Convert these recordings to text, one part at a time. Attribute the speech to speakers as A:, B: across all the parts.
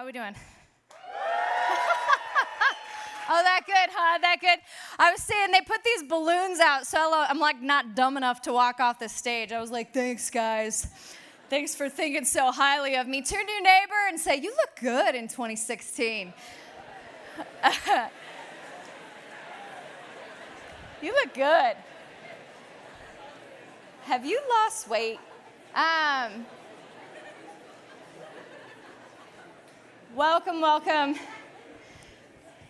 A: How we doing? oh, that good, huh? That good. I was saying they put these balloons out, so I'm like not dumb enough to walk off the stage. I was like, thanks, guys. Thanks for thinking so highly of me. Turn to your neighbor and say, you look good in 2016. you look good. Have you lost weight? Um, Welcome, welcome.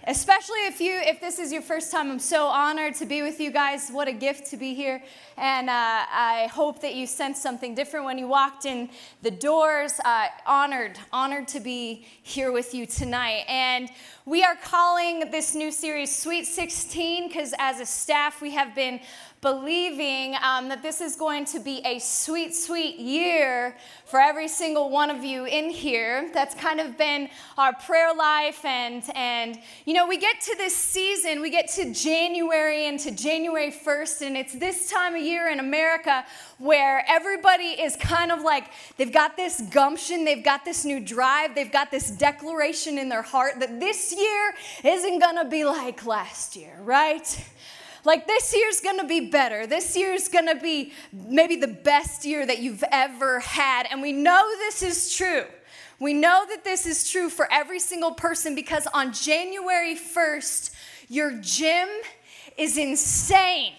A: Especially if you, if this is your first time, I'm so honored to be with you guys. What a gift to be here, and uh, I hope that you sense something different when you walked in the doors. Uh, honored, honored to be here with you tonight. And we are calling this new series "Sweet 16" because as a staff, we have been believing um, that this is going to be a sweet, sweet year for every single one of you in here. That's kind of been our prayer life. And, and, you know, we get to this season, we get to January and to January 1st, and it's this time of year in America where everybody is kind of like, they've got this gumption, they've got this new drive, they've got this declaration in their heart that this year isn't gonna be like last year, right? Like this year's gonna be better. This year's gonna be maybe the best year that you've ever had. And we know this is true. We know that this is true for every single person because on January 1st, your gym is insane.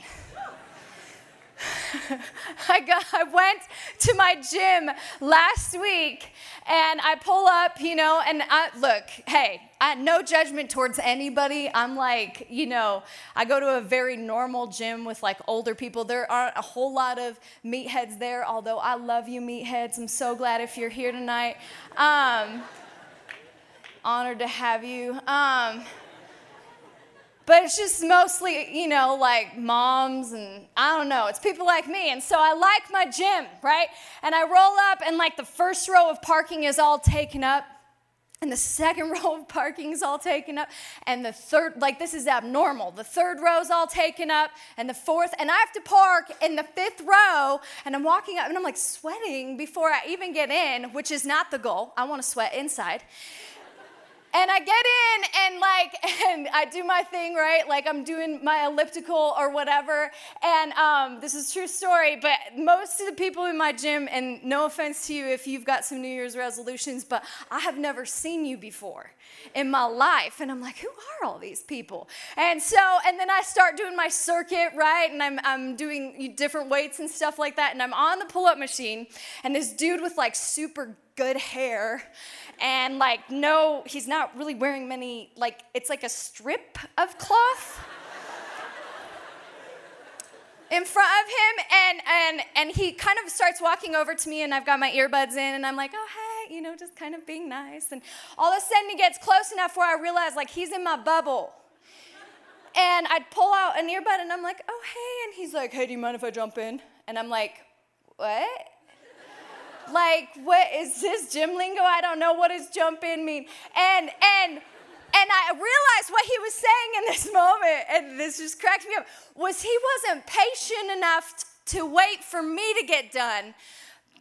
A: I, got, I went to my gym last week and I pull up, you know, and I look, hey, I, no judgment towards anybody. I'm like, you know, I go to a very normal gym with like older people. There aren't a whole lot of meatheads there, although I love you, meatheads. I'm so glad if you're here tonight. Um, honored to have you. Um, but it's just mostly, you know, like moms and I don't know, it's people like me. And so I like my gym, right? And I roll up, and like the first row of parking is all taken up. And the second row of parking is all taken up. And the third, like this is abnormal. The third row is all taken up. And the fourth, and I have to park in the fifth row. And I'm walking up and I'm like sweating before I even get in, which is not the goal. I want to sweat inside. And I get in and like, and I do my thing, right? Like I'm doing my elliptical or whatever. And um, this is true story, but most of the people in my gym, and no offense to you if you've got some New Year's resolutions, but I have never seen you before in my life. And I'm like, who are all these people? And so, and then I start doing my circuit, right? And I'm, I'm doing different weights and stuff like that. And I'm on the pull up machine, and this dude with like super good hair and like no he's not really wearing many like it's like a strip of cloth in front of him and and and he kind of starts walking over to me and I've got my earbuds in and I'm like oh hey you know just kind of being nice. And all of a sudden he gets close enough where I realize like he's in my bubble. And I'd pull out an earbud and I'm like oh hey and he's like hey do you mind if I jump in? And I'm like what? Like what is this gym lingo? I don't know. What does jump in mean? And and and i realized what he was saying in this moment and this just cracked me up was he wasn't patient enough to wait for me to get done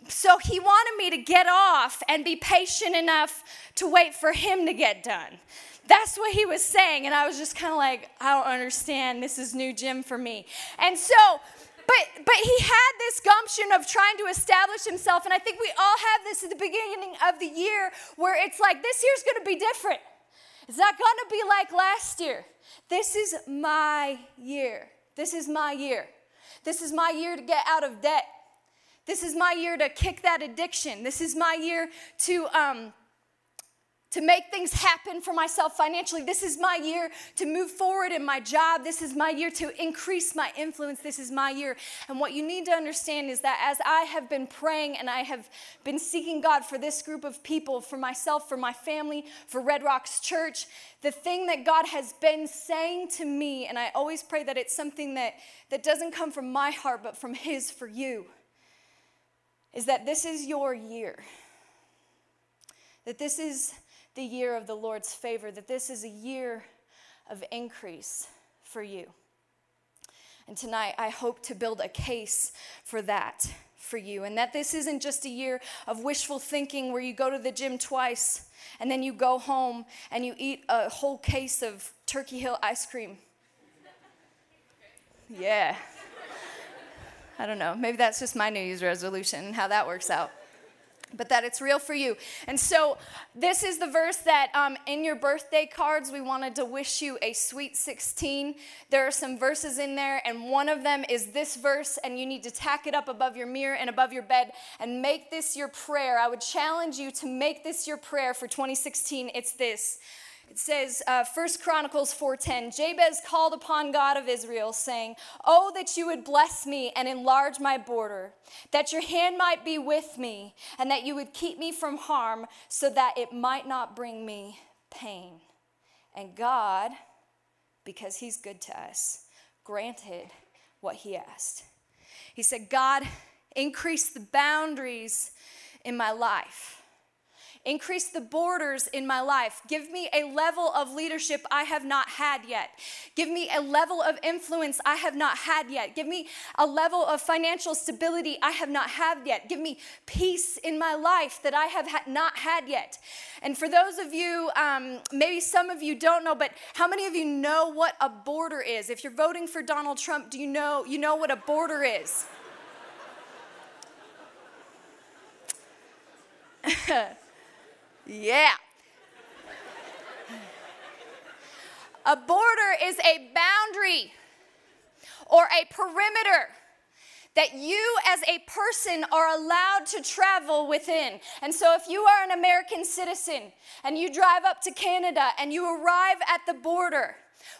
A: so he wanted me to get off and be patient enough to wait for him to get done that's what he was saying and i was just kind of like i don't understand this is new gym for me and so but, but he had this gumption of trying to establish himself. And I think we all have this at the beginning of the year where it's like, this year's gonna be different. It's not gonna be like last year. This is my year. This is my year. This is my year to get out of debt. This is my year to kick that addiction. This is my year to um, to make things happen for myself financially. This is my year to move forward in my job. This is my year to increase my influence. This is my year. And what you need to understand is that as I have been praying and I have been seeking God for this group of people, for myself, for my family, for Red Rocks Church, the thing that God has been saying to me, and I always pray that it's something that, that doesn't come from my heart, but from His for you, is that this is your year. That this is the year of the Lord's favor, that this is a year of increase for you. And tonight, I hope to build a case for that for you, and that this isn't just a year of wishful thinking where you go to the gym twice and then you go home and you eat a whole case of Turkey Hill ice cream. Yeah. I don't know. Maybe that's just my New Year's resolution and how that works out but that it's real for you. And so, this is the verse that um, in your birthday cards, we wanted to wish you a sweet 16. There are some verses in there, and one of them is this verse, and you need to tack it up above your mirror and above your bed and make this your prayer. I would challenge you to make this your prayer for 2016. It's this it says, uh, 1 Chronicles 4.10, Jabez called upon God of Israel, saying, Oh, that you would bless me and enlarge my border, that your hand might be with me, and that you would keep me from harm, so that it might not bring me pain. And God, because he's good to us, granted what he asked. He said, God, increase the boundaries in my life Increase the borders in my life. Give me a level of leadership I have not had yet. Give me a level of influence I have not had yet. Give me a level of financial stability I have not had yet. Give me peace in my life that I have ha- not had yet. And for those of you, um, maybe some of you don't know, but how many of you know what a border is? If you're voting for Donald Trump, do you know you know what a border is? Yeah. a border is a boundary or a perimeter that you as a person are allowed to travel within. And so, if you are an American citizen and you drive up to Canada and you arrive at the border,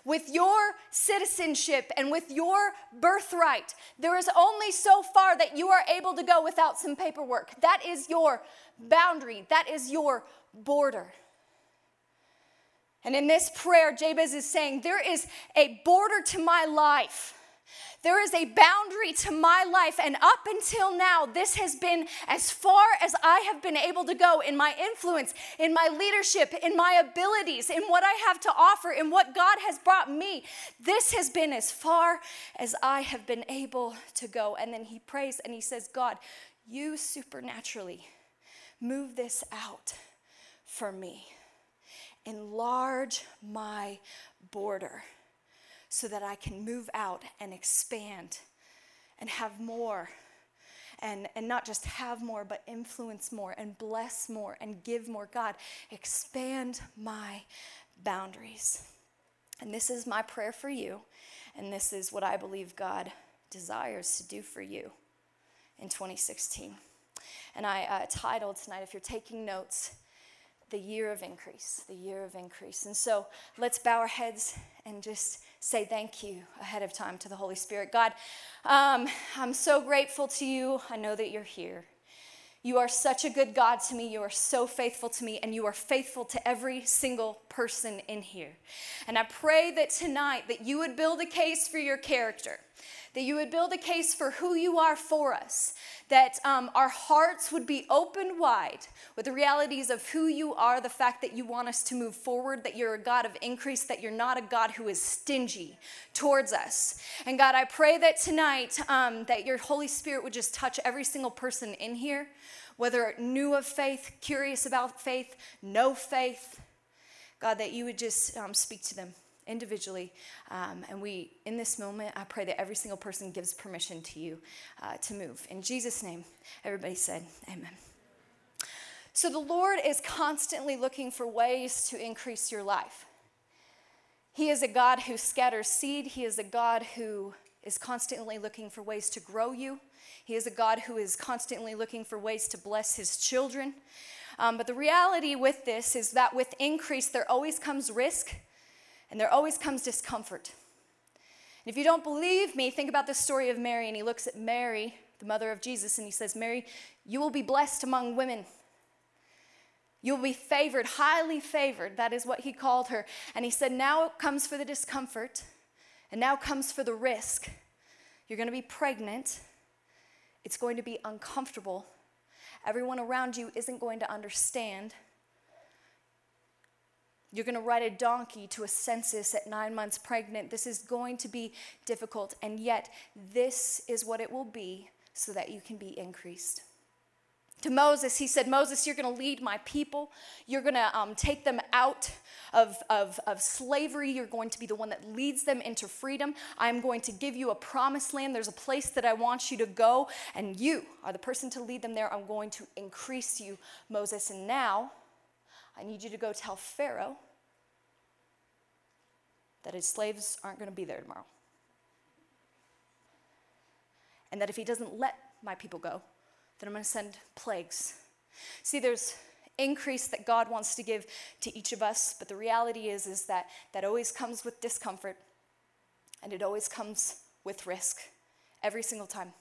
A: with your citizenship and with your birthright, there is only so far that you are able to go without some paperwork. That is your boundary, that is your border. And in this prayer, Jabez is saying, There is a border to my life. There is a boundary to my life, and up until now, this has been as far as I have been able to go in my influence, in my leadership, in my abilities, in what I have to offer, in what God has brought me. This has been as far as I have been able to go. And then he prays and he says, God, you supernaturally move this out for me. Enlarge my border so that I can move out and expand and have more. And, and not just have more, but influence more and bless more and give more. God, expand my boundaries. And this is my prayer for you. And this is what I believe God desires to do for you in 2016. And I uh, titled tonight, if you're taking notes, the year of increase, the year of increase. And so let's bow our heads and just say thank you ahead of time to the Holy Spirit. God, um, I'm so grateful to you. I know that you're here. You are such a good God to me. You are so faithful to me, and you are faithful to every single person in here. And I pray that tonight that you would build a case for your character that you would build a case for who you are for us, that um, our hearts would be opened wide with the realities of who you are, the fact that you want us to move forward, that you're a God of increase, that you're not a God who is stingy towards us. And God, I pray that tonight um, that your Holy Spirit would just touch every single person in here, whether new of faith, curious about faith, no faith. God, that you would just um, speak to them individually. Um, and we, in this moment, I pray that every single person gives permission to you uh, to move. In Jesus' name, everybody said, Amen. So the Lord is constantly looking for ways to increase your life. He is a God who scatters seed, He is a God who is constantly looking for ways to grow you. He is a God who is constantly looking for ways to bless His children. Um, but the reality with this is that with increase, there always comes risk and there always comes discomfort. And if you don't believe me, think about the story of Mary. And he looks at Mary, the mother of Jesus, and he says, Mary, you will be blessed among women. You'll be favored, highly favored. That is what he called her. And he said, Now comes for the discomfort, and now comes for the risk. You're going to be pregnant, it's going to be uncomfortable. Everyone around you isn't going to understand. You're going to ride a donkey to a census at nine months pregnant. This is going to be difficult, and yet, this is what it will be so that you can be increased. To Moses, he said, Moses, you're going to lead my people. You're going to um, take them out of, of, of slavery. You're going to be the one that leads them into freedom. I'm going to give you a promised land. There's a place that I want you to go, and you are the person to lead them there. I'm going to increase you, Moses. And now I need you to go tell Pharaoh that his slaves aren't going to be there tomorrow. And that if he doesn't let my people go, then I'm going to send plagues. See, there's increase that God wants to give to each of us, but the reality is is that that always comes with discomfort and it always comes with risk every single time.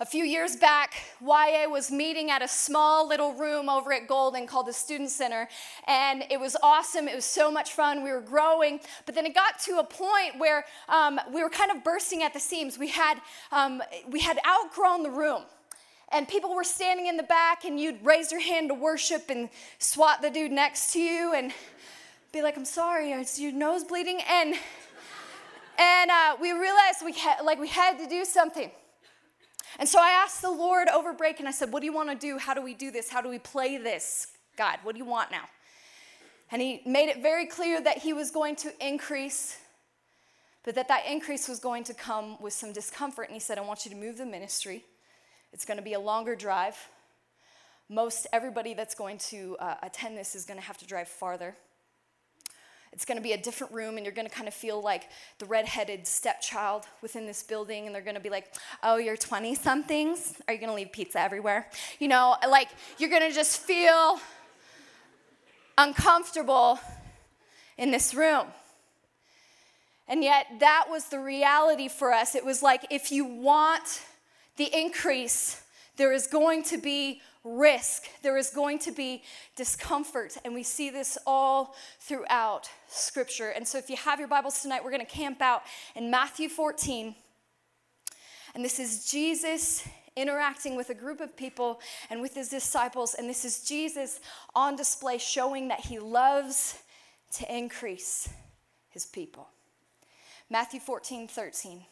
A: A few years back, YA was meeting at a small little room over at Golden called the Student Center, and it was awesome. It was so much fun. We were growing, but then it got to a point where um, we were kind of bursting at the seams. We had um, we had outgrown the room and people were standing in the back and you'd raise your hand to worship and swat the dude next to you and be like i'm sorry is your nose bleeding and and uh, we realized we had like we had to do something and so i asked the lord over break and i said what do you want to do? How do we do this? How do we play this god? What do you want now? And he made it very clear that he was going to increase but that that increase was going to come with some discomfort. And he said i want you to move the ministry. It's going to be a longer drive. Most everybody that's going to uh, attend this is going to have to drive farther. It's going to be a different room, and you're going to kind of feel like the redheaded stepchild within this building, and they're going to be like, Oh, you're 20 somethings? Are you going to leave pizza everywhere? You know, like you're going to just feel uncomfortable in this room. And yet, that was the reality for us. It was like, if you want the increase, there is going to be risk, there is going to be discomfort. And we see this all throughout Scripture. And so, if you have your Bibles tonight, we're going to camp out in Matthew 14. And this is Jesus interacting with a group of people and with his disciples. And this is Jesus on display showing that he loves to increase his people. Matthew 14, 13.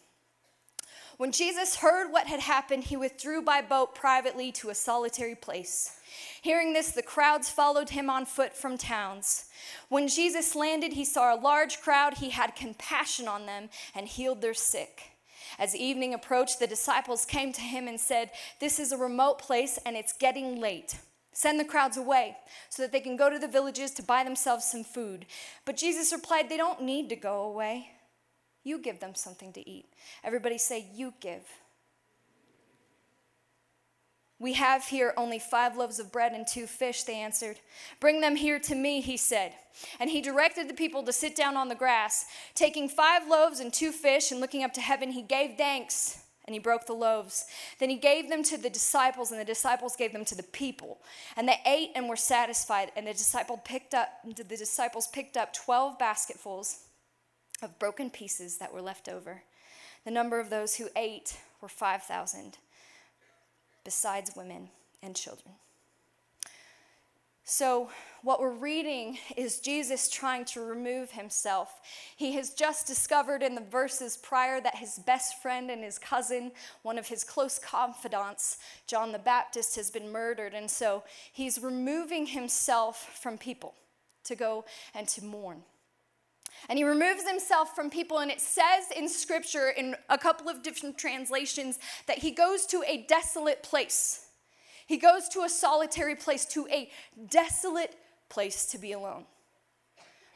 A: When Jesus heard what had happened, he withdrew by boat privately to a solitary place. Hearing this, the crowds followed him on foot from towns. When Jesus landed, he saw a large crowd. He had compassion on them and healed their sick. As evening approached, the disciples came to him and said, This is a remote place and it's getting late. Send the crowds away so that they can go to the villages to buy themselves some food. But Jesus replied, They don't need to go away. You give them something to eat. Everybody say, You give. We have here only five loaves of bread and two fish, they answered. Bring them here to me, he said. And he directed the people to sit down on the grass. Taking five loaves and two fish and looking up to heaven, he gave thanks and he broke the loaves. Then he gave them to the disciples, and the disciples gave them to the people. And they ate and were satisfied. And the disciple picked up the disciples picked up twelve basketfuls of broken pieces that were left over. The number of those who ate were 5,000, besides women and children. So, what we're reading is Jesus trying to remove himself. He has just discovered in the verses prior that his best friend and his cousin, one of his close confidants, John the Baptist, has been murdered. And so he's removing himself from people to go and to mourn. And he removes himself from people, and it says in scripture, in a couple of different translations, that he goes to a desolate place. He goes to a solitary place, to a desolate place to be alone.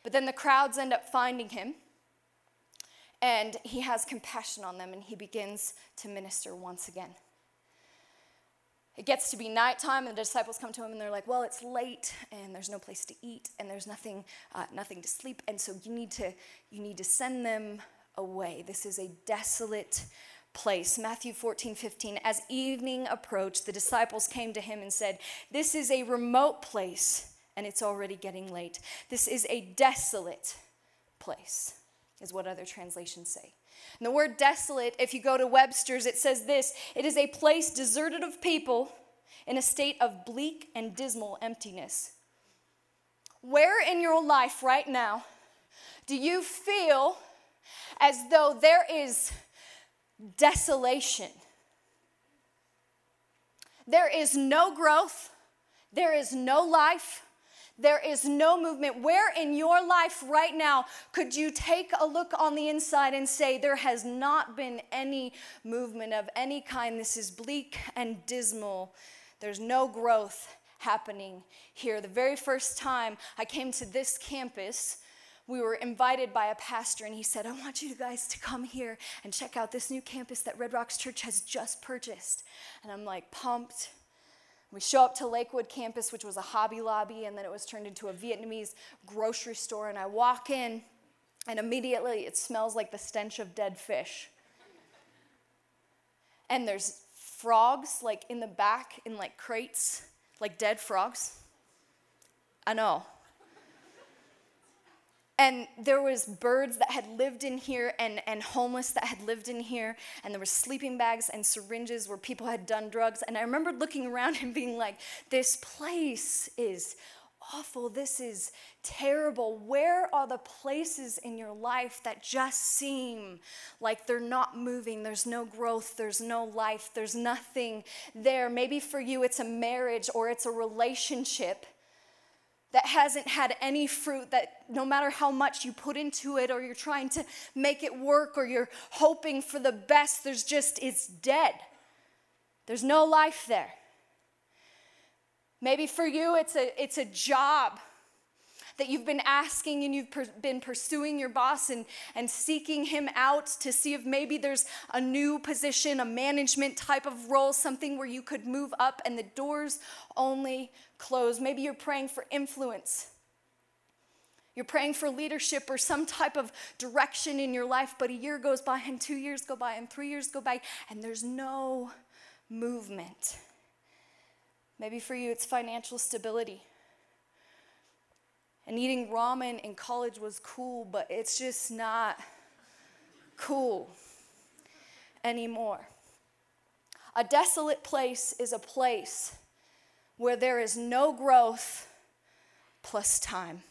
A: But then the crowds end up finding him, and he has compassion on them, and he begins to minister once again it gets to be nighttime and the disciples come to him and they're like well it's late and there's no place to eat and there's nothing uh, nothing to sleep and so you need to you need to send them away. This is a desolate place. Matthew 14 15 as evening approached the disciples came to him and said this is a remote place and it's already getting late. This is a desolate place is what other translations say and the word desolate, if you go to Webster's, it says this it is a place deserted of people in a state of bleak and dismal emptiness. Where in your life right now do you feel as though there is desolation? There is no growth, there is no life, there is no movement. Where in your life right now could you take a look on the inside and say, There has not been any movement of any kind? This is bleak and dismal. There's no growth happening here. The very first time I came to this campus, we were invited by a pastor, and he said, I want you guys to come here and check out this new campus that Red Rocks Church has just purchased. And I'm like pumped. We show up to Lakewood campus, which was a Hobby Lobby, and then it was turned into a Vietnamese grocery store. And I walk in, and immediately it smells like the stench of dead fish. And there's frogs like in the back in like crates, like dead frogs. I know and there was birds that had lived in here and, and homeless that had lived in here. And there were sleeping bags and syringes where people had done drugs. And i remember looking around and being like this place is awful. This is terrible. Where are the places in your life that just seem like they're not moving? There's no growth. There's no life. There's nothing there. Maybe for you it's a marriage or it's a relationship that hasn't had any fruit, that no matter how much you put into it, or you're trying to make it work, or you're hoping for the best, there's just, it's dead. There's no life there. Maybe for you, it's a, it's a job that you've been asking and you've per- been pursuing your boss and, and seeking him out to see if maybe there's a new position, a management type of role, something where you could move up and the doors only close. Maybe you're praying for influence. You're praying for leadership or some type of direction in your life, but a year goes by and two years go by and three years go by, and there's no movement. Maybe for you, it's financial stability. And eating ramen in college was cool, but it's just not cool anymore. A desolate place is a place where there is no growth plus time,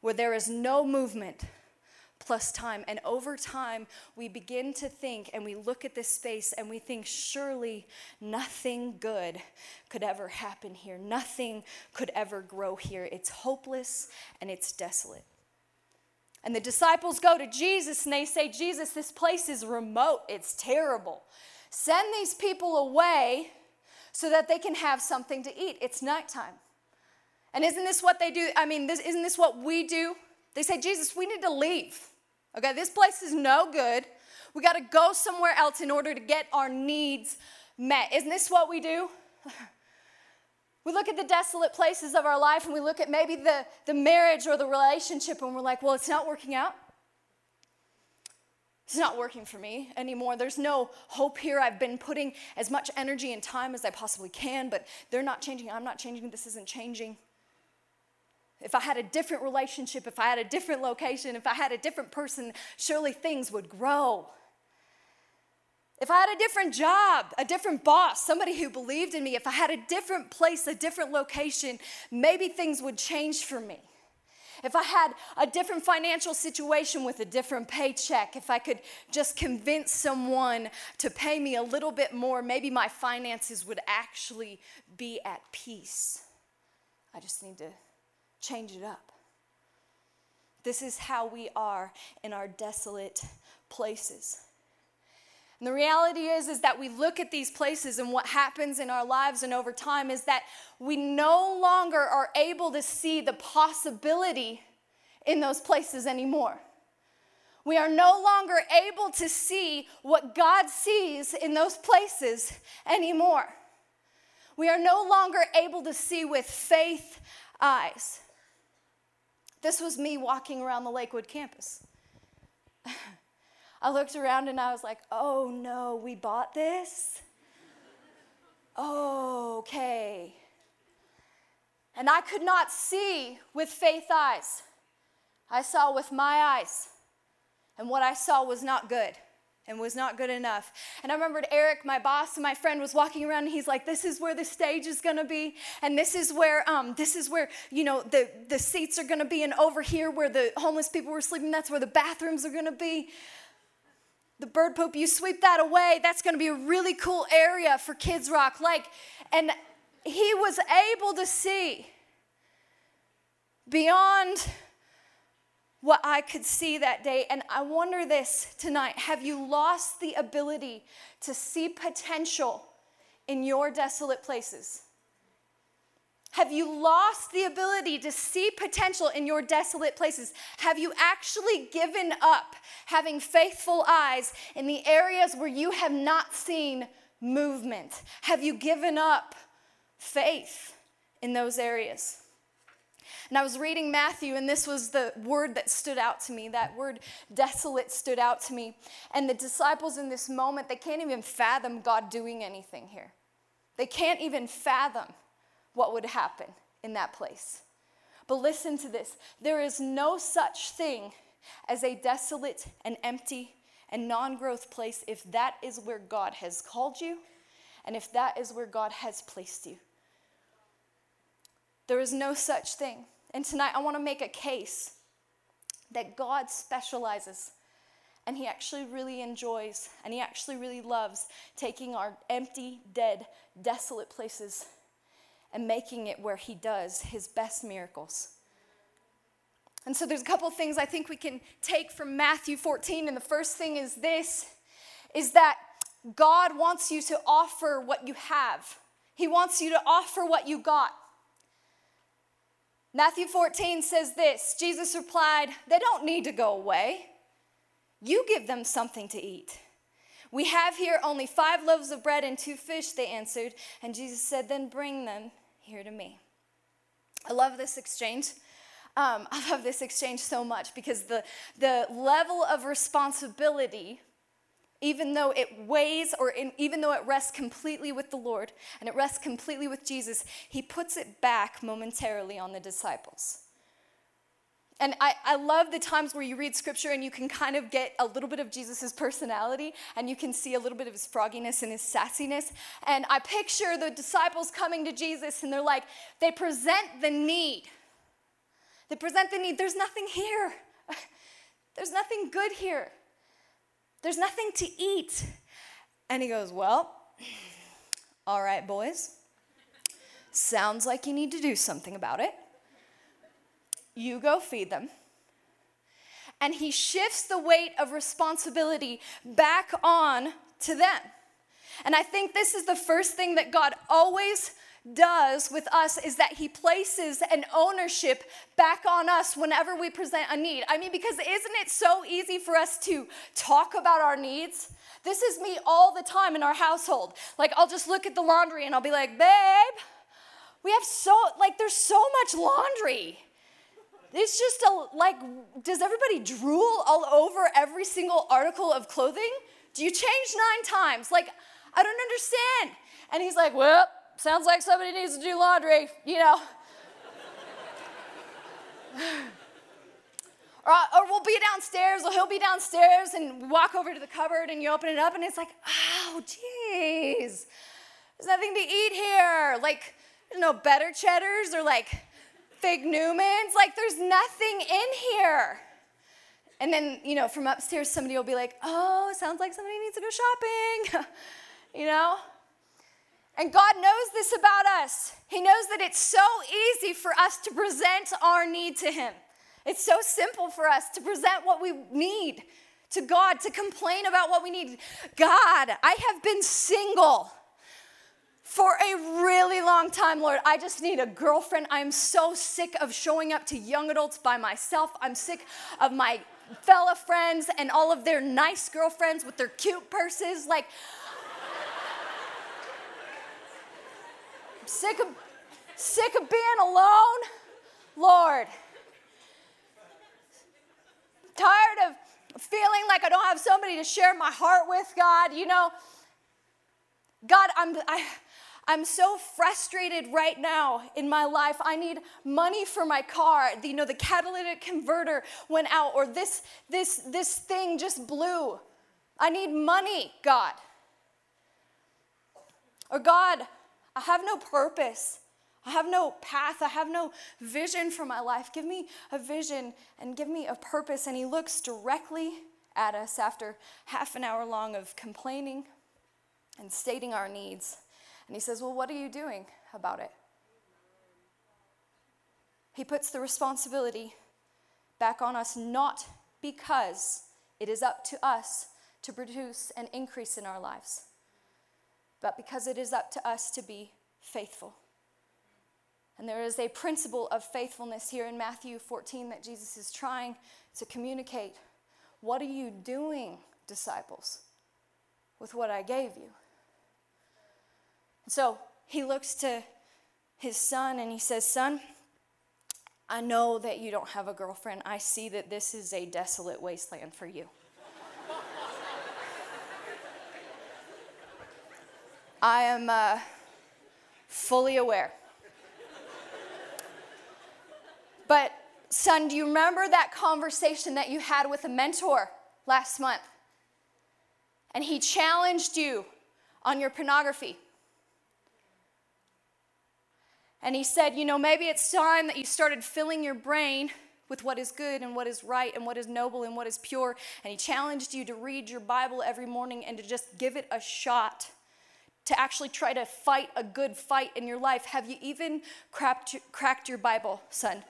A: where there is no movement plus time. And over time, we begin to think and we look at this space and we think, surely nothing good could ever happen here. Nothing could ever grow here. It's hopeless and it's desolate. And the disciples go to Jesus and they say, Jesus, this place is remote. It's terrible. Send these people away so that they can have something to eat. It's nighttime. And isn't this what they do? I mean, this, isn't this what we do? They say, Jesus, we need to leave. Okay, this place is no good. We got to go somewhere else in order to get our needs met. Isn't this what we do? we look at the desolate places of our life and we look at maybe the, the marriage or the relationship and we're like, well, it's not working out. It's not working for me anymore. There's no hope here. I've been putting as much energy and time as I possibly can, but they're not changing. I'm not changing. This isn't changing. If I had a different relationship, if I had a different location, if I had a different person, surely things would grow. If I had a different job, a different boss, somebody who believed in me, if I had a different place, a different location, maybe things would change for me. If I had a different financial situation with a different paycheck, if I could just convince someone to pay me a little bit more, maybe my finances would actually be at peace. I just need to change it up. This is how we are in our desolate places. And the reality is is that we look at these places and what happens in our lives and over time is that we no longer are able to see the possibility in those places anymore. We are no longer able to see what God sees in those places anymore. We are no longer able to see with faith eyes. This was me walking around the Lakewood campus. I looked around and I was like, oh no, we bought this? okay. And I could not see with faith eyes. I saw with my eyes. And what I saw was not good and was not good enough. And I remembered Eric, my boss and my friend, was walking around and he's like, "This is where the stage is going to be, and this is where um, this is where you know the the seats are going to be, and over here where the homeless people were sleeping, that's where the bathrooms are going to be." the bird poop, you sweep that away. That's going to be a really cool area for Kids Rock. Like, and he was able to see beyond what I could see that day. And I wonder this tonight have you lost the ability to see potential in your desolate places? Have you lost the ability to see potential in your desolate places? Have you actually given up having faithful eyes in the areas where you have not seen movement? Have you given up faith in those areas? And I was reading Matthew, and this was the word that stood out to me. That word desolate stood out to me. And the disciples in this moment, they can't even fathom God doing anything here. They can't even fathom what would happen in that place. But listen to this there is no such thing as a desolate and empty and non growth place if that is where God has called you and if that is where God has placed you. There is no such thing. And tonight I want to make a case that God specializes and He actually really enjoys and He actually really loves taking our empty, dead, desolate places and making it where He does His best miracles. And so there's a couple things I think we can take from Matthew 14 and the first thing is this is that God wants you to offer what you have. He wants you to offer what you got. Matthew 14 says this Jesus replied, They don't need to go away. You give them something to eat. We have here only five loaves of bread and two fish, they answered. And Jesus said, Then bring them here to me. I love this exchange. Um, I love this exchange so much because the, the level of responsibility, even though it weighs or in, even though it rests completely with the Lord and it rests completely with Jesus, he puts it back momentarily on the disciples. And I, I love the times where you read scripture and you can kind of get a little bit of Jesus' personality and you can see a little bit of his frogginess and his sassiness. And I picture the disciples coming to Jesus and they're like, they present the need. They present the need. There's nothing here. There's nothing good here. There's nothing to eat. And he goes, Well, all right, boys. Sounds like you need to do something about it. You go feed them. And he shifts the weight of responsibility back on to them. And I think this is the first thing that God always does with us is that he places an ownership back on us whenever we present a need. I mean, because isn't it so easy for us to talk about our needs? This is me all the time in our household. Like, I'll just look at the laundry and I'll be like, babe, we have so, like, there's so much laundry. It's just a, like, does everybody drool all over every single article of clothing? Do you change nine times? Like, I don't understand. And he's like, well, sounds like somebody needs to do laundry, you know. or, or we'll be downstairs, or he'll be downstairs, and walk over to the cupboard, and you open it up, and it's like, oh, jeez, there's nothing to eat here. Like, there's no better cheddars, or like, fig Newmans. Like, there's nothing in here. And then, you know, from upstairs, somebody will be like, oh, sounds like somebody needs to go shopping, you know? And God knows this about us. He knows that it's so easy for us to present our need to Him. It's so simple for us to present what we need to God, to complain about what we need. God, I have been single for a really long time, Lord. I just need a girlfriend. I'm so sick of showing up to young adults by myself. I'm sick of my fella friends and all of their nice girlfriends with their cute purses. Like, sick of sick of being alone, Lord. Tired of feeling like I don't have somebody to share my heart with, God. You know, God, I'm I, I'm so frustrated right now in my life. I need money for my car. You know, the catalytic converter went out, or this, this, this thing just blew. I need money, God. Or God, I have no purpose. I have no path. I have no vision for my life. Give me a vision and give me a purpose. And he looks directly at us after half an hour long of complaining and stating our needs. And he says, Well, what are you doing about it? He puts the responsibility back on us, not because it is up to us to produce an increase in our lives, but because it is up to us to be faithful. And there is a principle of faithfulness here in Matthew 14 that Jesus is trying to communicate. What are you doing, disciples, with what I gave you? So he looks to his son and he says, Son, I know that you don't have a girlfriend. I see that this is a desolate wasteland for you. I am uh, fully aware. But, son, do you remember that conversation that you had with a mentor last month? And he challenged you on your pornography. And he said, You know, maybe it's time that you started filling your brain with what is good and what is right and what is noble and what is pure. And he challenged you to read your Bible every morning and to just give it a shot, to actually try to fight a good fight in your life. Have you even cracked, cracked your Bible, son?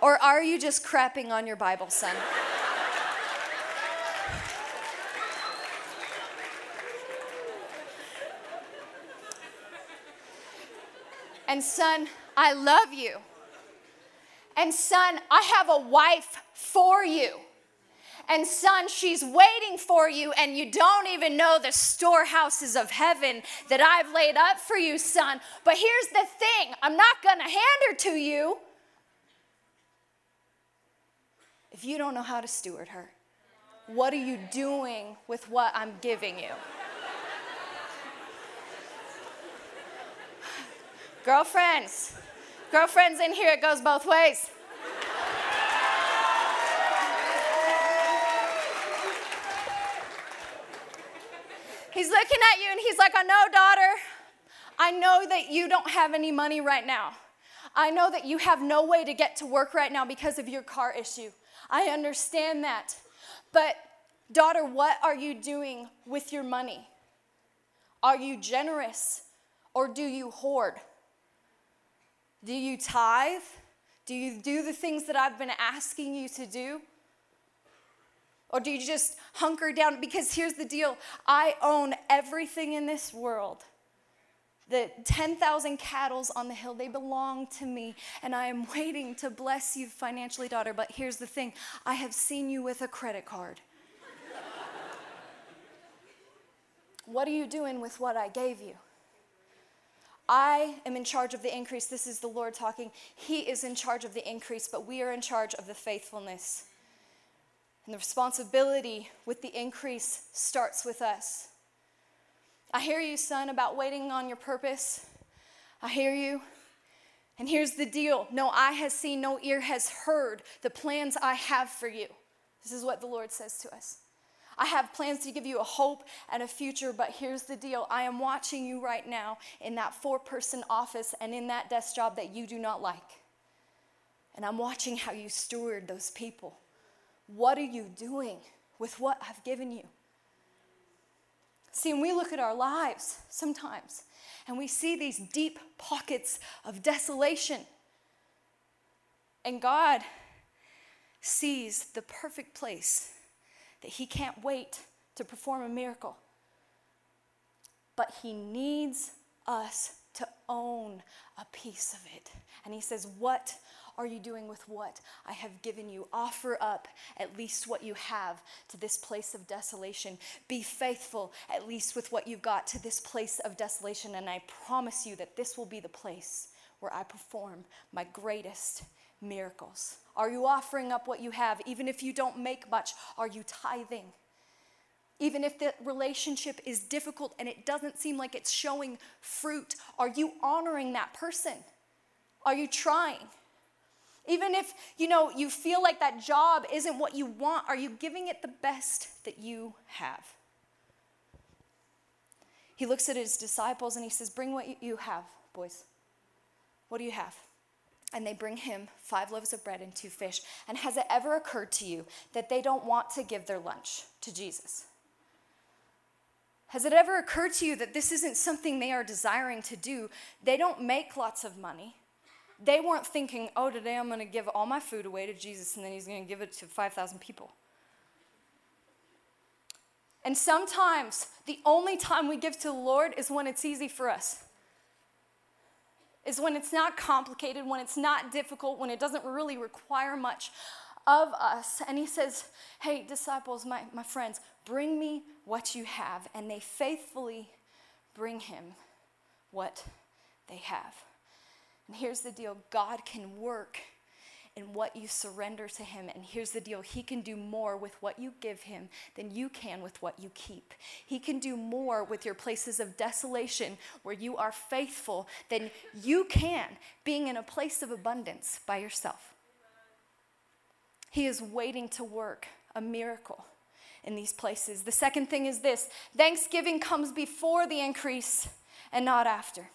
A: Or are you just crapping on your Bible, son? And son, I love you. And son, I have a wife for you. And son, she's waiting for you, and you don't even know the storehouses of heaven that I've laid up for you, son. But here's the thing I'm not gonna hand her to you. if you don't know how to steward her, what are you doing with what I'm giving you? Girlfriends, girlfriends in here, it goes both ways. He's looking at you and he's like, I know, daughter. I know that you don't have any money right now. I know that you have no way to get to work right now because of your car issue. I understand that. But, daughter, what are you doing with your money? Are you generous or do you hoard? Do you tithe? Do you do the things that I've been asking you to do? Or do you just hunker down? Because here's the deal I own everything in this world the 10,000 cattle on the hill, they belong to me, and I am waiting to bless you financially, daughter. But here's the thing I have seen you with a credit card. what are you doing with what I gave you? I am in charge of the increase. This is the Lord talking. He is in charge of the increase, but we are in charge of the faithfulness. And the responsibility with the increase starts with us. I hear you, son, about waiting on your purpose. I hear you. And here's the deal no eye has seen, no ear has heard the plans I have for you. This is what the Lord says to us. I have plans to give you a hope and a future, but here's the deal. I am watching you right now in that four person office and in that desk job that you do not like. And I'm watching how you steward those people. What are you doing with what I've given you? See, we look at our lives sometimes and we see these deep pockets of desolation, and God sees the perfect place that He can't wait to perform a miracle. But He needs us to own a piece of it. And He says, What are you doing with what I have given you? Offer up at least what you have to this place of desolation. Be faithful at least with what you've got to this place of desolation. And I promise you that this will be the place where I perform my greatest miracles. Are you offering up what you have? Even if you don't make much, are you tithing? Even if the relationship is difficult and it doesn't seem like it's showing fruit, are you honoring that person? Are you trying? Even if, you know, you feel like that job isn't what you want, are you giving it the best that you have? he looks at his disciples and he says, Bring what you have, boys. What do you have? And they bring him five loaves of bread and two fish. And has it ever occurred to you that they don't want to give their lunch to Jesus? Has it ever occurred to you that this isn't something they are desiring to do? They don't make lots of money. They weren't thinking, oh, today I'm going to give all my food away to Jesus and then he's going to give it to 5,000 people. And sometimes the only time we give to the Lord is when it's easy for us. Is when it's not complicated, when it's not difficult, when it doesn't really require much of us. And he says, Hey, disciples, my, my friends, bring me what you have. And they faithfully bring him what they have. And here's the deal God can work in what you surrender to Him. And here's the deal He can do more with what you give Him than you can with what you keep. He can do more with your places of desolation where you are faithful than you can being in a place of abundance by yourself. He is waiting to work a miracle in these places. The second thing is this Thanksgiving comes before the increase and not after.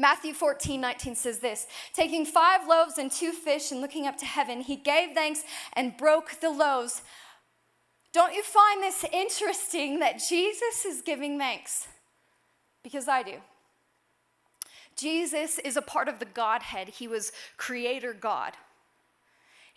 A: Matthew 14, 19 says this Taking five loaves and two fish and looking up to heaven, he gave thanks and broke the loaves. Don't you find this interesting that Jesus is giving thanks? Because I do. Jesus is a part of the Godhead, he was creator God.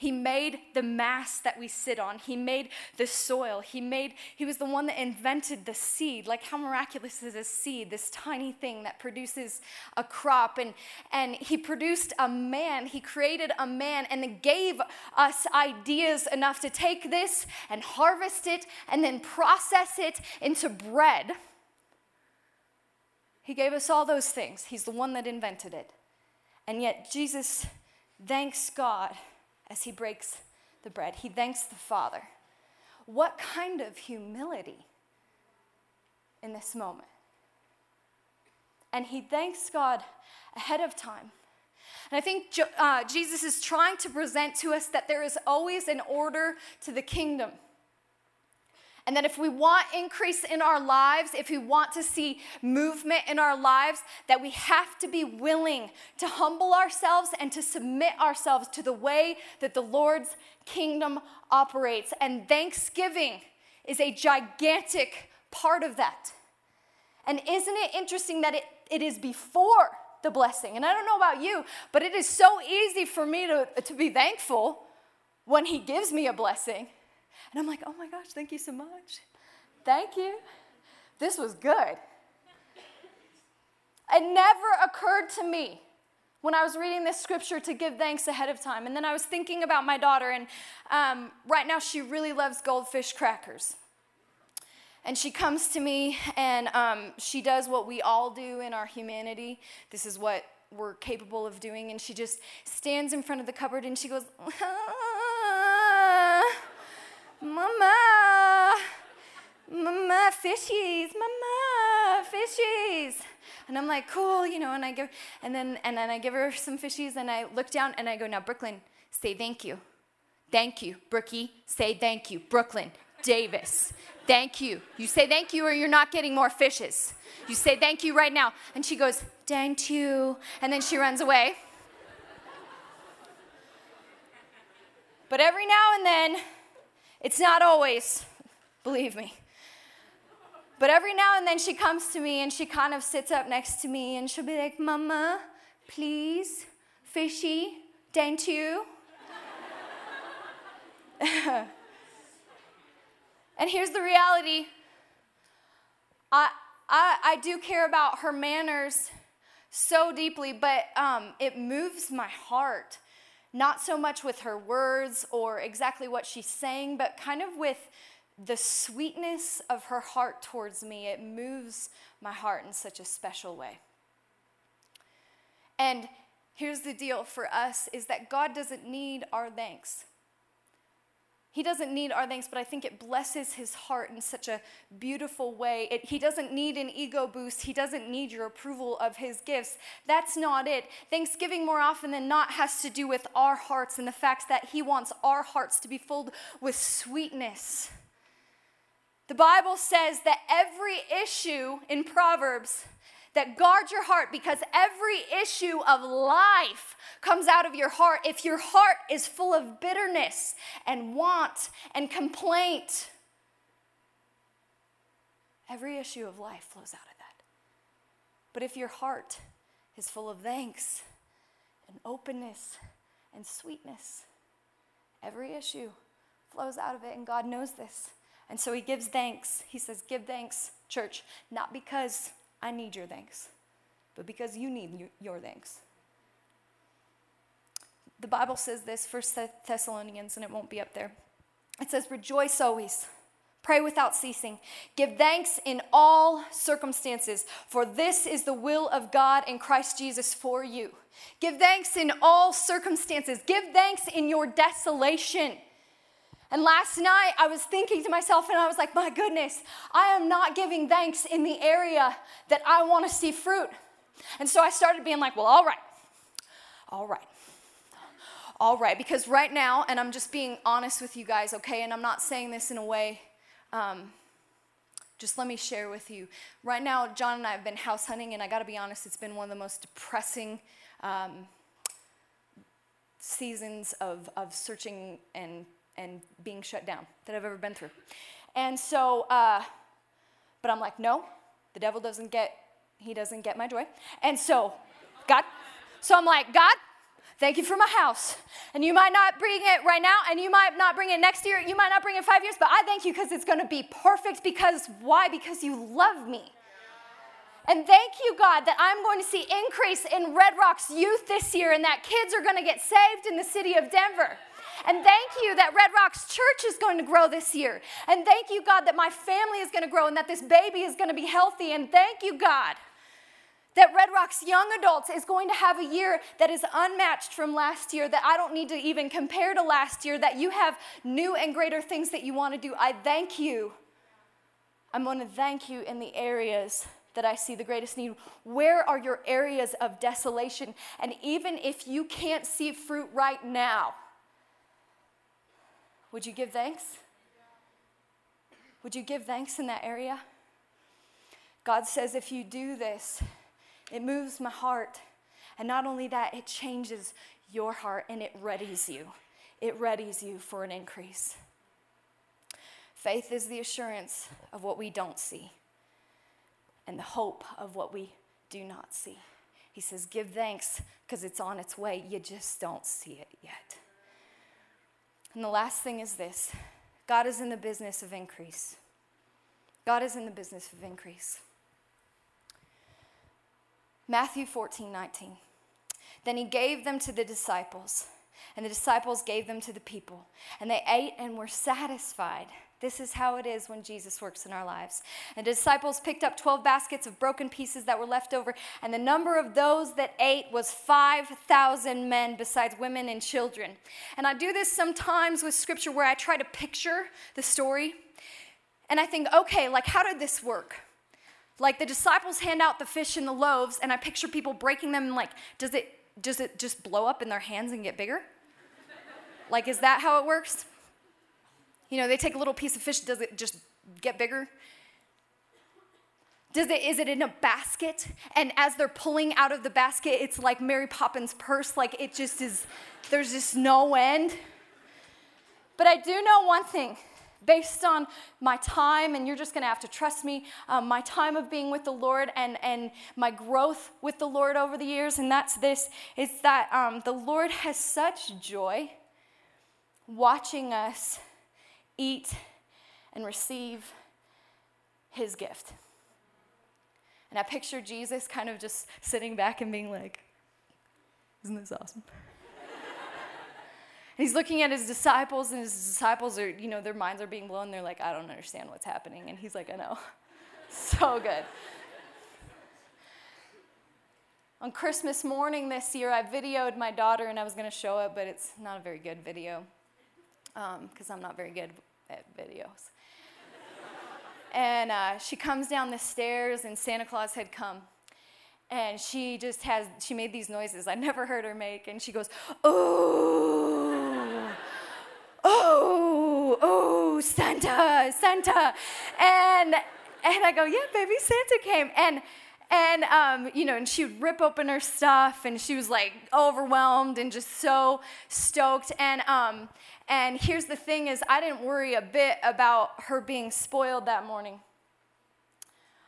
A: He made the mass that we sit on. He made the soil. He made he was the one that invented the seed. Like how miraculous is a seed, this tiny thing that produces a crop and and he produced a man. He created a man and then gave us ideas enough to take this and harvest it and then process it into bread. He gave us all those things. He's the one that invented it. And yet Jesus thanks God as he breaks the bread. He thanks the Father. What kind of humility in this moment? And he thanks God ahead of time. And I think uh, Jesus is trying to present to us that there is always an order to the kingdom. And that if we want increase in our lives, if we want to see movement in our lives, that we have to be willing to humble ourselves and to submit ourselves to the way that the Lord's kingdom operates. And thanksgiving is a gigantic part of that. And isn't it interesting that it, it is before the blessing? And I don't know about you, but it is so easy for me to, to be thankful when He gives me a blessing. And I'm like, oh my gosh, thank you so much. Thank you. This was good. It never occurred to me when I was reading this scripture to give thanks ahead of time. And then I was thinking about my daughter, and um, right now she really loves goldfish crackers. And she comes to me and um, she does what we all do in our humanity. This is what we're capable of doing. And she just stands in front of the cupboard and she goes, Mama, Mama, fishies, Mama, fishies. And I'm like, cool, you know, and I give, and then, and then I give her some fishies and I look down and I go, now, Brooklyn, say thank you. Thank you. Brookie, say thank you. Brooklyn, Davis, thank you. You say thank you or you're not getting more fishes. You say thank you right now. And she goes, thank you. And then she runs away. But every now and then, it's not always, believe me. But every now and then she comes to me and she kind of sits up next to me and she'll be like, Mama, please, fishy, thank you. and here's the reality I, I, I, do care about her manners so deeply, but um, it moves my heart not so much with her words or exactly what she's saying, but kind of with the sweetness of her heart towards me. It moves my heart in such a special way. And here's the deal for us is that God doesn't need our thanks. He doesn't need our thanks, but I think it blesses his heart in such a beautiful way. It, he doesn't need an ego boost. He doesn't need your approval of his gifts. That's not it. Thanksgiving, more often than not, has to do with our hearts and the fact that he wants our hearts to be filled with sweetness The Bible says that every issue in Proverbs that guard your heart because every issue of life comes out of your heart. If your heart is full of bitterness and want and complaint, every issue of life flows out of that. But if your heart is full of thanks and openness and sweetness, every issue flows out of it, and God knows this. And so He gives thanks. He says, Give thanks, church, not because I need your thanks, but because you need your thanks. The Bible says this, First Thessalonians, and it won't be up there. It says, Rejoice always. Pray without ceasing. Give thanks in all circumstances, for this is the will of God in Christ Jesus for you. Give thanks in all circumstances. Give thanks in your desolation. And last night I was thinking to myself, and I was like, my goodness, I am not giving thanks in the area that I want to see fruit. And so I started being like, well, all right, all right, all right. Because right now, and I'm just being honest with you guys, okay, and I'm not saying this in a way, um, just let me share with you. Right now, John and I have been house hunting, and I gotta be honest, it's been one of the most depressing. Um, seasons of, of searching and and being shut down that I've ever been through. And so, uh, but I'm like, no, the devil doesn't get, he doesn't get my joy. And so, God, so I'm like, God, thank you for my house. And you might not bring it right now, and you might not bring it next year, you might not bring it five years, but I thank you because it's gonna be perfect because why? Because you love me. And thank you, God, that I'm going to see increase in Red Rocks youth this year and that kids are going to get saved in the city of Denver. And thank you that Red Rocks Church is going to grow this year. And thank you, God, that my family is going to grow and that this baby is going to be healthy. And thank you, God, that Red Rocks Young Adults is going to have a year that is unmatched from last year, that I don't need to even compare to last year, that you have new and greater things that you want to do. I thank you. I'm going to thank you in the areas that I see the greatest need. Where are your areas of desolation? And even if you can't see fruit right now, would you give thanks? Would you give thanks in that area? God says, if you do this, it moves my heart. And not only that, it changes your heart and it readies you. It readies you for an increase. Faith is the assurance of what we don't see and the hope of what we do not see. He says, Give thanks because it's on its way. You just don't see it yet. And the last thing is this God is in the business of increase. God is in the business of increase. Matthew 14, 19. Then he gave them to the disciples, and the disciples gave them to the people, and they ate and were satisfied. This is how it is when Jesus works in our lives. And the disciples picked up 12 baskets of broken pieces that were left over, and the number of those that ate was 5,000 men, besides women and children. And I do this sometimes with scripture where I try to picture the story, and I think, okay, like, how did this work? Like, the disciples hand out the fish and the loaves, and I picture people breaking them, and like, does it, does it just blow up in their hands and get bigger? like, is that how it works? You know, they take a little piece of fish, does it just get bigger? Does it, is it in a basket? And as they're pulling out of the basket, it's like Mary Poppins' purse, like it just is, there's just no end. But I do know one thing based on my time, and you're just gonna have to trust me, um, my time of being with the Lord and, and my growth with the Lord over the years, and that's this is that um, the Lord has such joy watching us eat, and receive his gift. And I picture Jesus kind of just sitting back and being like, Isn't this awesome? and he's looking at his disciples, and his disciples are, you know, their minds are being blown. They're like, I don't understand what's happening. And he's like, I know. so good. On Christmas morning this year, I videoed my daughter, and I was going to show it, but it's not a very good video because um, I'm not very good at videos. and uh, she comes down the stairs, and Santa Claus had come. And she just has, she made these noises I never heard her make. And she goes, Oh, oh, oh, Santa, Santa," and and I go, "Yeah, baby, Santa came." And and um, you know, and she would rip open her stuff, and she was like overwhelmed and just so stoked. And um, and here's the thing: is I didn't worry a bit about her being spoiled that morning.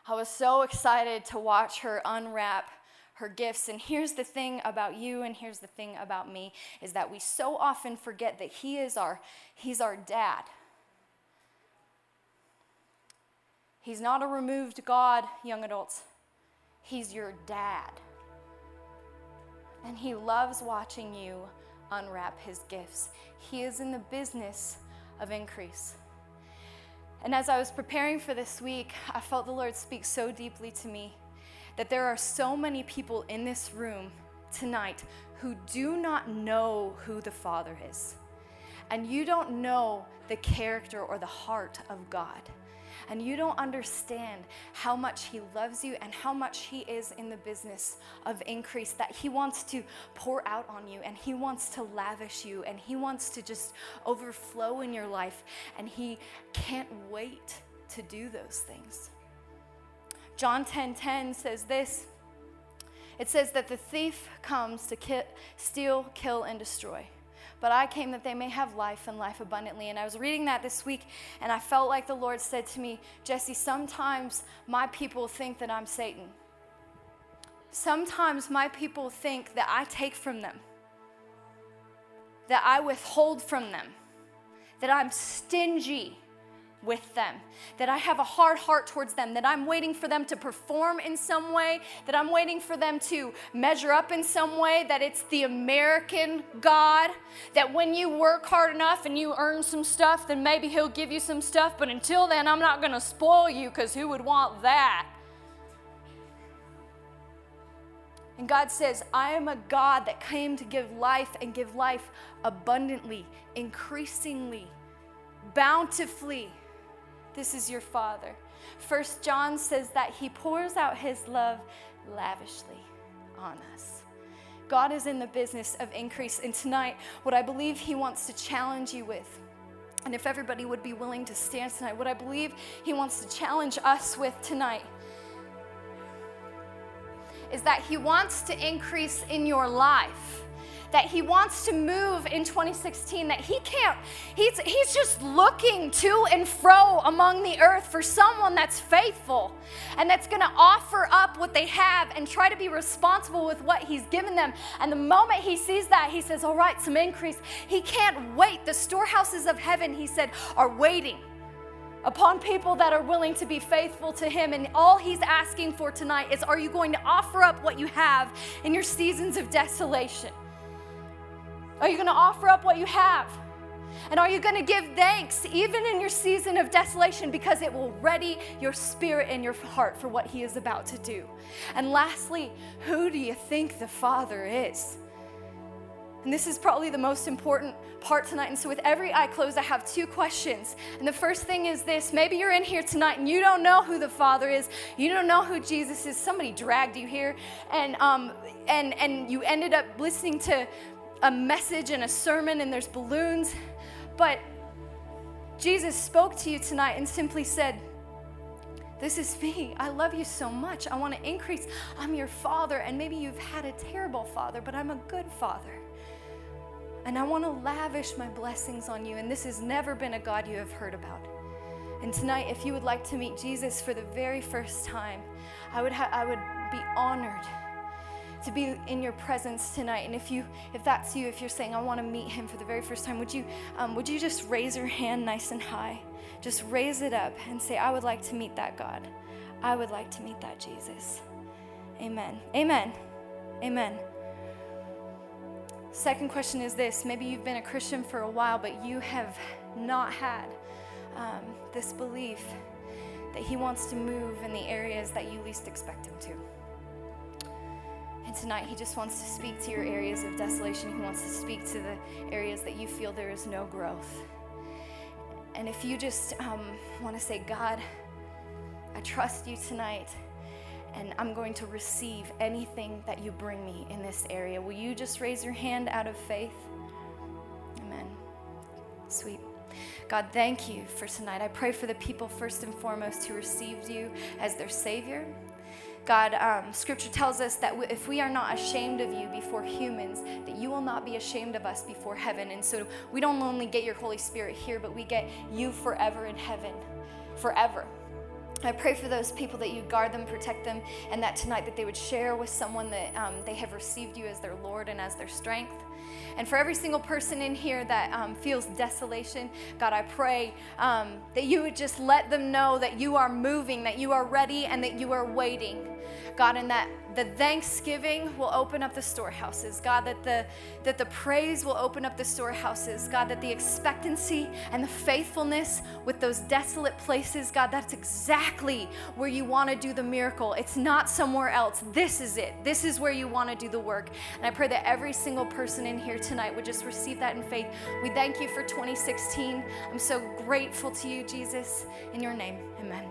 A: I was so excited to watch her unwrap her gifts. And here's the thing about you and here's the thing about me is that we so often forget that he is our he's our dad. He's not a removed God, young adults. He's your dad. And he loves watching you unwrap his gifts. He is in the business of increase. And as I was preparing for this week, I felt the Lord speak so deeply to me that there are so many people in this room tonight who do not know who the Father is. And you don't know the character or the heart of God and you don't understand how much He loves you and how much He is in the business of increase, that He wants to pour out on you and He wants to lavish you and He wants to just overflow in your life, and He can't wait to do those things. John 10:10 10, 10 says this. It says that the thief comes to ki- steal, kill, and destroy but I came that they may have life and life abundantly. And I was reading that this week, and I felt like the Lord said to me, Jesse, sometimes my people think that I'm Satan. Sometimes my people think that I take from them, that I withhold from them, that I'm stingy with them, that I have a hard heart towards them, that I'm waiting for them to perform in some way, that I'm waiting for them to measure up in some way, that it's the American God, that when you work hard enough and you earn some stuff, then maybe He'll give you some stuff, but until then, I'm not gonna spoil you because who would want that? And God says, I am a God that came to give life and give life abundantly, increasingly, bountifully. This is your Father. First John says that he pours out his love lavishly on us. God is in the business of increase. And tonight, what I believe he wants to challenge you with, and if everybody would be willing to stand tonight, what I believe he wants to challenge us with tonight is that he wants to increase in your life that he wants to move in 2016, that he can't, he's, he's just looking to and fro among the earth for someone that's faithful and that's gonna offer up what they have and try to be responsible with what he's given them. And the moment he sees that, he says, All right, some increase. He can't wait. The storehouses of heaven, he said, are waiting upon people that are willing to be faithful to Him. And all He's asking for tonight is are you going to offer up what you have in your seasons of desolation? Are you going to offer up what you have? And are you going to give thanks even in your season of desolation because it will ready your spirit and your heart for what He is about to do? And lastly, who do you think the Father is? And this is probably the most important part tonight. And so, with every eye closed, I have two questions. And the first thing is this maybe you're in here tonight and you don't know who the Father is, you don't know who Jesus is. Somebody dragged you here, and, um, and, and you ended up listening to a message and a sermon and there's balloons, but Jesus spoke to you tonight and simply said, This is me. I love you so much. I want to increase. I'm your father, and maybe you've had a terrible father, but I'm a good father. And I want to lavish my blessings on you. And this has never been a God you have heard about. And tonight, if you would like to meet Jesus for the very first time, I would, ha- I would be honored to be in your presence tonight. And if you, if that's you, if you're saying, I want to meet him for the very first time, would you, um, would you just raise your hand nice and high? Just raise it up and say, I would like to meet that God. I would like to meet that Jesus. Amen. Amen. Amen. Second question is this maybe you've been a Christian for a while, but you have not had um, this belief that He wants to move in the areas that you least expect Him to. And tonight, He just wants to speak to your areas of desolation. He wants to speak to the areas that you feel there is no growth. And if you just um, want to say, God, I trust you tonight, and I'm going to receive anything that you bring me in this area, will you just raise your hand out of faith? Amen. Sweet. God, thank you for tonight. I pray for the people first and foremost who received you as their Savior. God, um, scripture tells us that if we are not ashamed of you before humans, that you will not be ashamed of us before heaven. And so we don't only get your Holy Spirit here, but we get you forever in heaven, forever. I pray for those people that you guard them, protect them, and that tonight that they would share with someone that um, they have received you as their Lord and as their strength. And for every single person in here that um, feels desolation, God, I pray um, that you would just let them know that you are moving, that you are ready, and that you are waiting. God, and that the thanksgiving will open up the storehouses. God, that the, that the praise will open up the storehouses. God, that the expectancy and the faithfulness with those desolate places, God, that's exactly where you want to do the miracle. It's not somewhere else. This is it. This is where you want to do the work. And I pray that every single person in here tonight would just receive that in faith. We thank you for 2016. I'm so grateful to you, Jesus. In your name, amen.